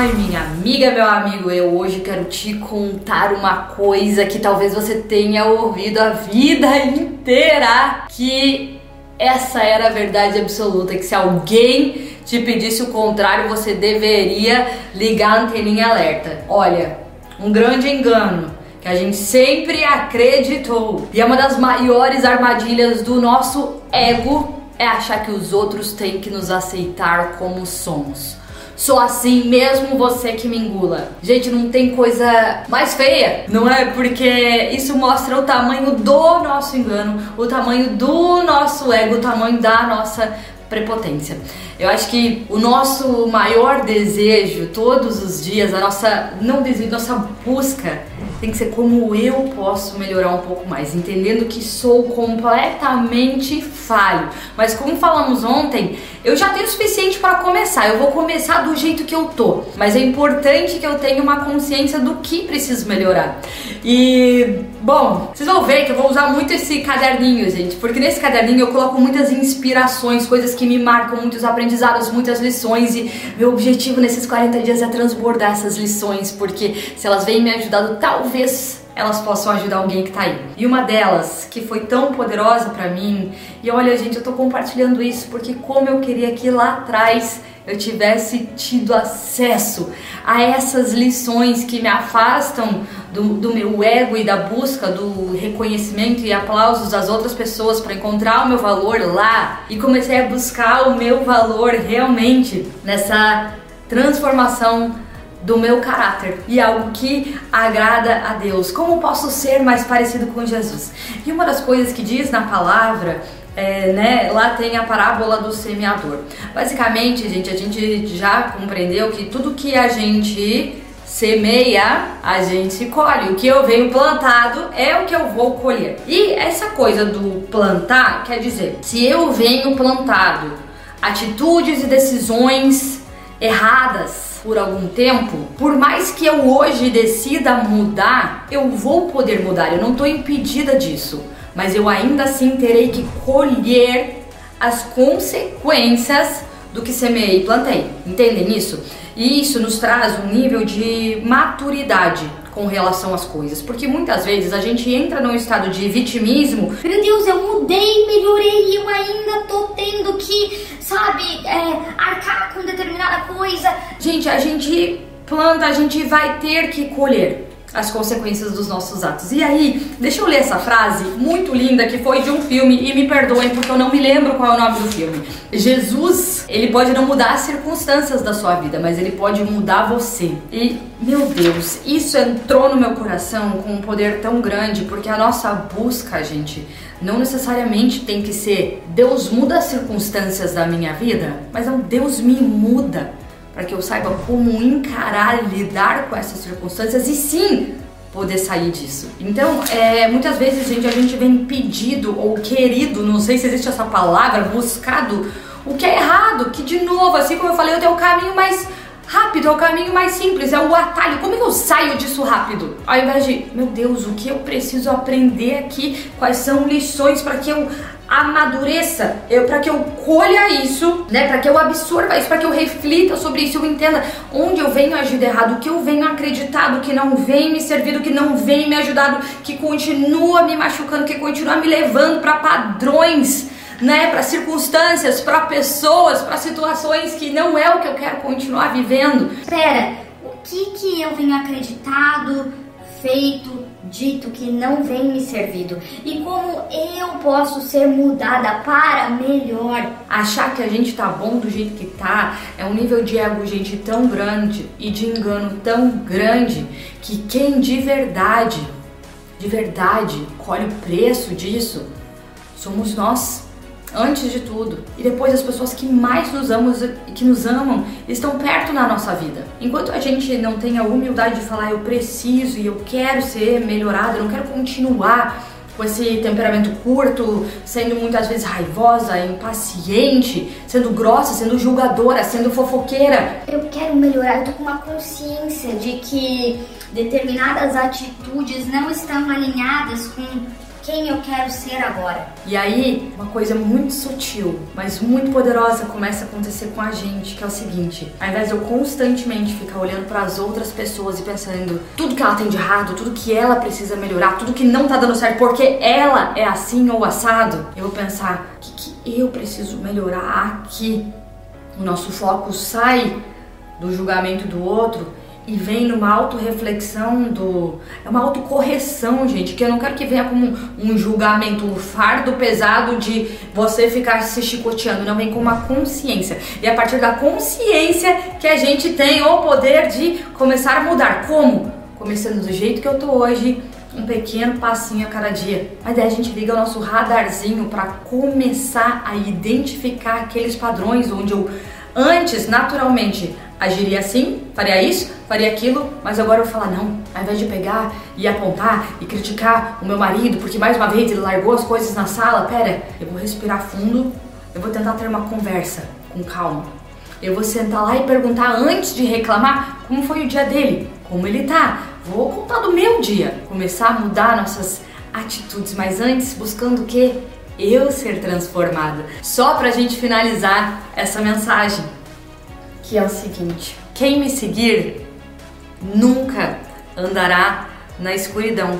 Ai, minha amiga, meu amigo, eu hoje quero te contar uma coisa que talvez você tenha ouvido a vida inteira, que essa era a verdade absoluta, que se alguém te pedisse o contrário, você deveria ligar a anteninha alerta. Olha, um grande engano que a gente sempre acreditou. E é uma das maiores armadilhas do nosso ego é achar que os outros têm que nos aceitar como somos. Sou assim mesmo você que me engula. Gente, não tem coisa mais feia, não é? Porque isso mostra o tamanho do nosso engano, o tamanho do nosso ego, o tamanho da nossa prepotência. Eu acho que o nosso maior desejo todos os dias, a nossa não desejo, nossa busca tem que ser como eu posso melhorar um pouco mais, entendendo que sou completamente falho. Mas como falamos ontem, eu já tenho o suficiente para começar. Eu vou começar do jeito que eu tô, mas é importante que eu tenha uma consciência do que preciso melhorar. E bom, vocês vão ver que eu vou usar muito esse caderninho, gente, porque nesse caderninho eu coloco muitas inspirações, coisas que me marcam, muitos aprendizados, muitas lições e meu objetivo nesses 40 dias é transbordar essas lições, porque se elas vêm me ajudando, talvez elas possam ajudar alguém que tá aí. E uma delas, que foi tão poderosa para mim, e olha, gente, eu tô compartilhando isso porque como eu queria que lá atrás eu tivesse tido acesso a essas lições que me afastam do, do, meu ego e da busca do reconhecimento e aplausos das outras pessoas para encontrar o meu valor lá e comecei a buscar o meu valor realmente nessa transformação do meu caráter e algo que agrada a Deus. Como posso ser mais parecido com Jesus? E uma das coisas que diz na palavra é, né, lá tem a parábola do semeador. Basicamente, gente, a gente já compreendeu que tudo que a gente semeia, a gente colhe. O que eu venho plantado é o que eu vou colher. E essa coisa do plantar quer dizer, se eu venho plantado atitudes e decisões erradas por algum tempo, por mais que eu hoje decida mudar, eu vou poder mudar, eu não estou impedida disso mas eu ainda assim terei que colher as consequências do que semeei e plantei. Entendem isso? E isso nos traz um nível de maturidade com relação às coisas, porque muitas vezes a gente entra num estado de vitimismo. Meu Deus, eu mudei, melhorei eu ainda tô tendo que, sabe, é, arcar com determinada coisa. Gente, a gente planta, a gente vai ter que colher as consequências dos nossos atos. E aí, deixa eu ler essa frase muito linda que foi de um filme e me perdoem porque eu não me lembro qual é o nome do filme. Jesus, ele pode não mudar as circunstâncias da sua vida, mas ele pode mudar você. E meu Deus, isso entrou no meu coração com um poder tão grande porque a nossa busca, gente, não necessariamente tem que ser Deus muda as circunstâncias da minha vida, mas não Deus me muda para que eu saiba como encarar, lidar com essas circunstâncias e sim poder sair disso. Então, é, muitas vezes, gente, a gente vem pedido ou querido, não sei se existe essa palavra, buscado o que é errado, que de novo, assim como eu falei, eu tenho o caminho mais rápido, é o caminho mais simples, é o atalho. Como é que eu saio disso rápido? Ao invés de, meu Deus, o que eu preciso aprender aqui? Quais são lições para que eu amadureça, eu para que eu colha isso, né, para que eu absorva isso, para que eu reflita sobre isso, eu entenda onde eu venho agindo errado, o que eu venho acreditado, que não vem me servindo, que não vem me ajudado, que continua me machucando, que continua me levando para padrões né, para circunstâncias, para pessoas, para situações que não é o que eu quero continuar vivendo. Espera, o que que eu venho acreditado, feito, dito que não vem me servido e como eu posso ser mudada para melhor. Achar que a gente tá bom do jeito que tá é um nível de ego, gente, tão grande e de engano tão grande que quem de verdade, de verdade, colhe o preço disso somos nós antes de tudo. E depois as pessoas que mais nos amam e que nos amam estão perto na nossa vida. Enquanto a gente não tem a humildade de falar eu preciso e eu quero ser melhorado, eu não quero continuar com esse temperamento curto, sendo muitas vezes raivosa, impaciente, sendo grossa, sendo julgadora, sendo fofoqueira. Eu quero melhorar, eu tô com uma consciência de que determinadas atitudes não estão alinhadas com quem eu quero ser agora. E aí, uma coisa muito sutil, mas muito poderosa começa a acontecer com a gente, que é o seguinte: ao invés de eu constantemente ficar olhando para as outras pessoas e pensando tudo que ela tem de errado, tudo que ela precisa melhorar, tudo que não tá dando certo porque ela é assim ou assado, eu vou pensar: o que, que eu preciso melhorar aqui? O nosso foco sai do julgamento do outro e vem numa autorreflexão do. É uma autocorreção, gente, que eu não quero que venha como um julgamento, um fardo pesado de você ficar se chicoteando, não vem com uma consciência. E é a partir da consciência que a gente tem o poder de começar a mudar. Como? Começando do jeito que eu tô hoje, um pequeno passinho a cada dia. Mas daí a gente liga o nosso radarzinho para começar a identificar aqueles padrões onde eu antes naturalmente agiria assim, faria isso, faria aquilo, mas agora eu vou falar não, ao invés de pegar e apontar e criticar o meu marido porque mais uma vez ele largou as coisas na sala, pera, eu vou respirar fundo, eu vou tentar ter uma conversa com calma. Eu vou sentar lá e perguntar antes de reclamar como foi o dia dele, como ele tá. Vou contar do meu dia, começar a mudar nossas atitudes, mas antes buscando o quê? Eu ser transformada. Só pra gente finalizar essa mensagem que é o seguinte: quem me seguir nunca andará na escuridão,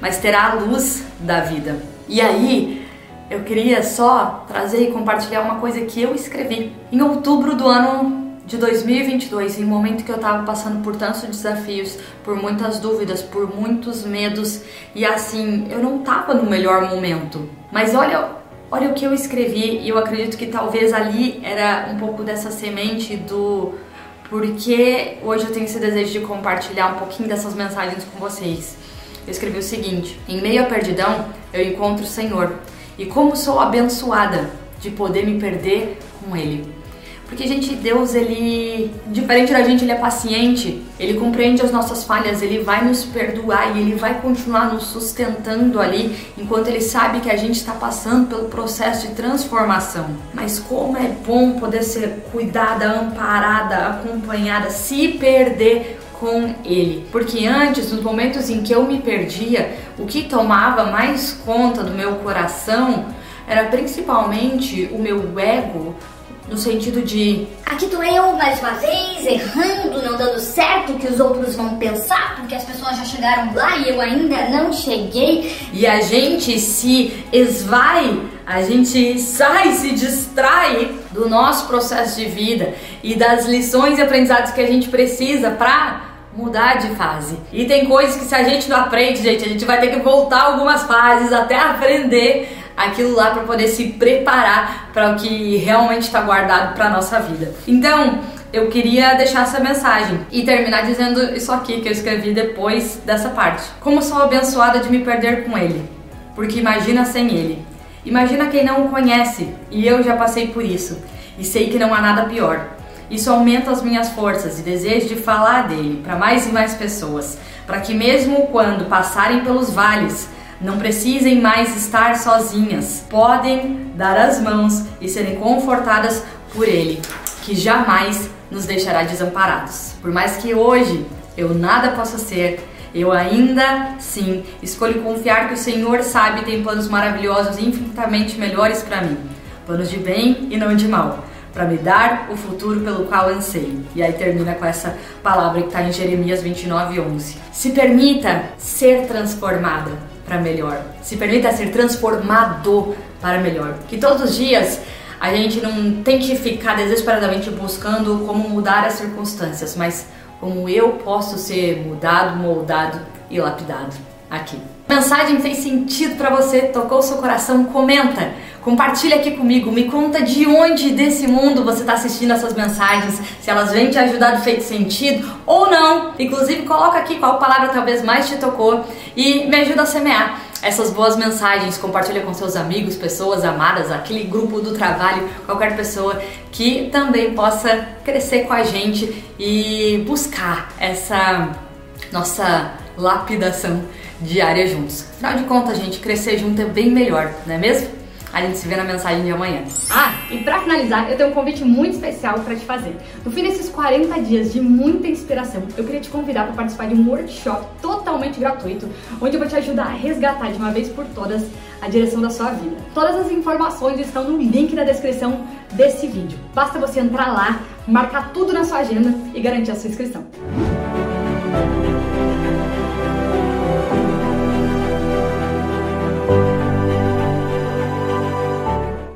mas terá a luz da vida. E aí, eu queria só trazer e compartilhar uma coisa que eu escrevi em outubro do ano de 2022, em um momento que eu estava passando por tantos desafios, por muitas dúvidas, por muitos medos e assim, eu não estava no melhor momento. Mas olha Olha o que eu escrevi e eu acredito que talvez ali era um pouco dessa semente do porque hoje eu tenho esse desejo de compartilhar um pouquinho dessas mensagens com vocês. Eu escrevi o seguinte: Em meio à perdidão, eu encontro o Senhor, e como sou abençoada de poder me perder com Ele. Porque, gente, Deus, ele, diferente da gente, ele é paciente, ele compreende as nossas falhas, ele vai nos perdoar e ele vai continuar nos sustentando ali, enquanto ele sabe que a gente está passando pelo processo de transformação. Mas como é bom poder ser cuidada, amparada, acompanhada, se perder com ele. Porque antes, nos momentos em que eu me perdia, o que tomava mais conta do meu coração era principalmente o meu ego, no sentido de aqui tô eu mais uma vez errando, não dando certo que os outros vão pensar, porque as pessoas já chegaram lá e eu ainda não cheguei. E a gente se esvai, a gente sai, se distrai do nosso processo de vida e das lições e aprendizados que a gente precisa para mudar de fase. E tem coisas que se a gente não aprende, gente, a gente vai ter que voltar algumas fases até aprender aquilo lá para poder se preparar para o que realmente está guardado para nossa vida. Então, eu queria deixar essa mensagem e terminar dizendo isso aqui que eu escrevi depois dessa parte. Como sou abençoada de me perder com ele, porque imagina sem ele. Imagina quem não o conhece, e eu já passei por isso, e sei que não há nada pior. Isso aumenta as minhas forças e desejo de falar dele para mais e mais pessoas, para que mesmo quando passarem pelos vales, não precisem mais estar sozinhas, podem dar as mãos e serem confortadas por Ele, que jamais nos deixará desamparados. Por mais que hoje eu nada possa ser, eu ainda sim escolho confiar que o Senhor sabe e tem planos maravilhosos e infinitamente melhores para mim, planos de bem e não de mal, para me dar o futuro pelo qual anseio. E aí termina com essa palavra que está em Jeremias 29:11. Se permita ser transformada para melhor. Se permita ser transformado para melhor. Que todos os dias a gente não tem que ficar desesperadamente buscando como mudar as circunstâncias, mas como eu posso ser mudado, moldado e lapidado aqui. Mensagem fez sentido para você, tocou seu coração? Comenta, compartilha aqui comigo, me conta de onde desse mundo você está assistindo essas mensagens, se elas vêm te ajudar feito sentido ou não. Inclusive coloca aqui qual palavra talvez mais te tocou e me ajuda a semear essas boas mensagens, compartilha com seus amigos, pessoas amadas, aquele grupo do trabalho, qualquer pessoa que também possa crescer com a gente e buscar essa nossa lapidação diária juntos. Afinal de contas, gente, crescer junto é bem melhor, não é mesmo? A gente se vê na mensagem de amanhã. Ah, e para finalizar, eu tenho um convite muito especial para te fazer. No fim desses 40 dias de muita inspiração, eu queria te convidar para participar de um workshop totalmente gratuito, onde eu vou te ajudar a resgatar de uma vez por todas a direção da sua vida. Todas as informações estão no link na descrição desse vídeo. Basta você entrar lá, marcar tudo na sua agenda e garantir a sua inscrição.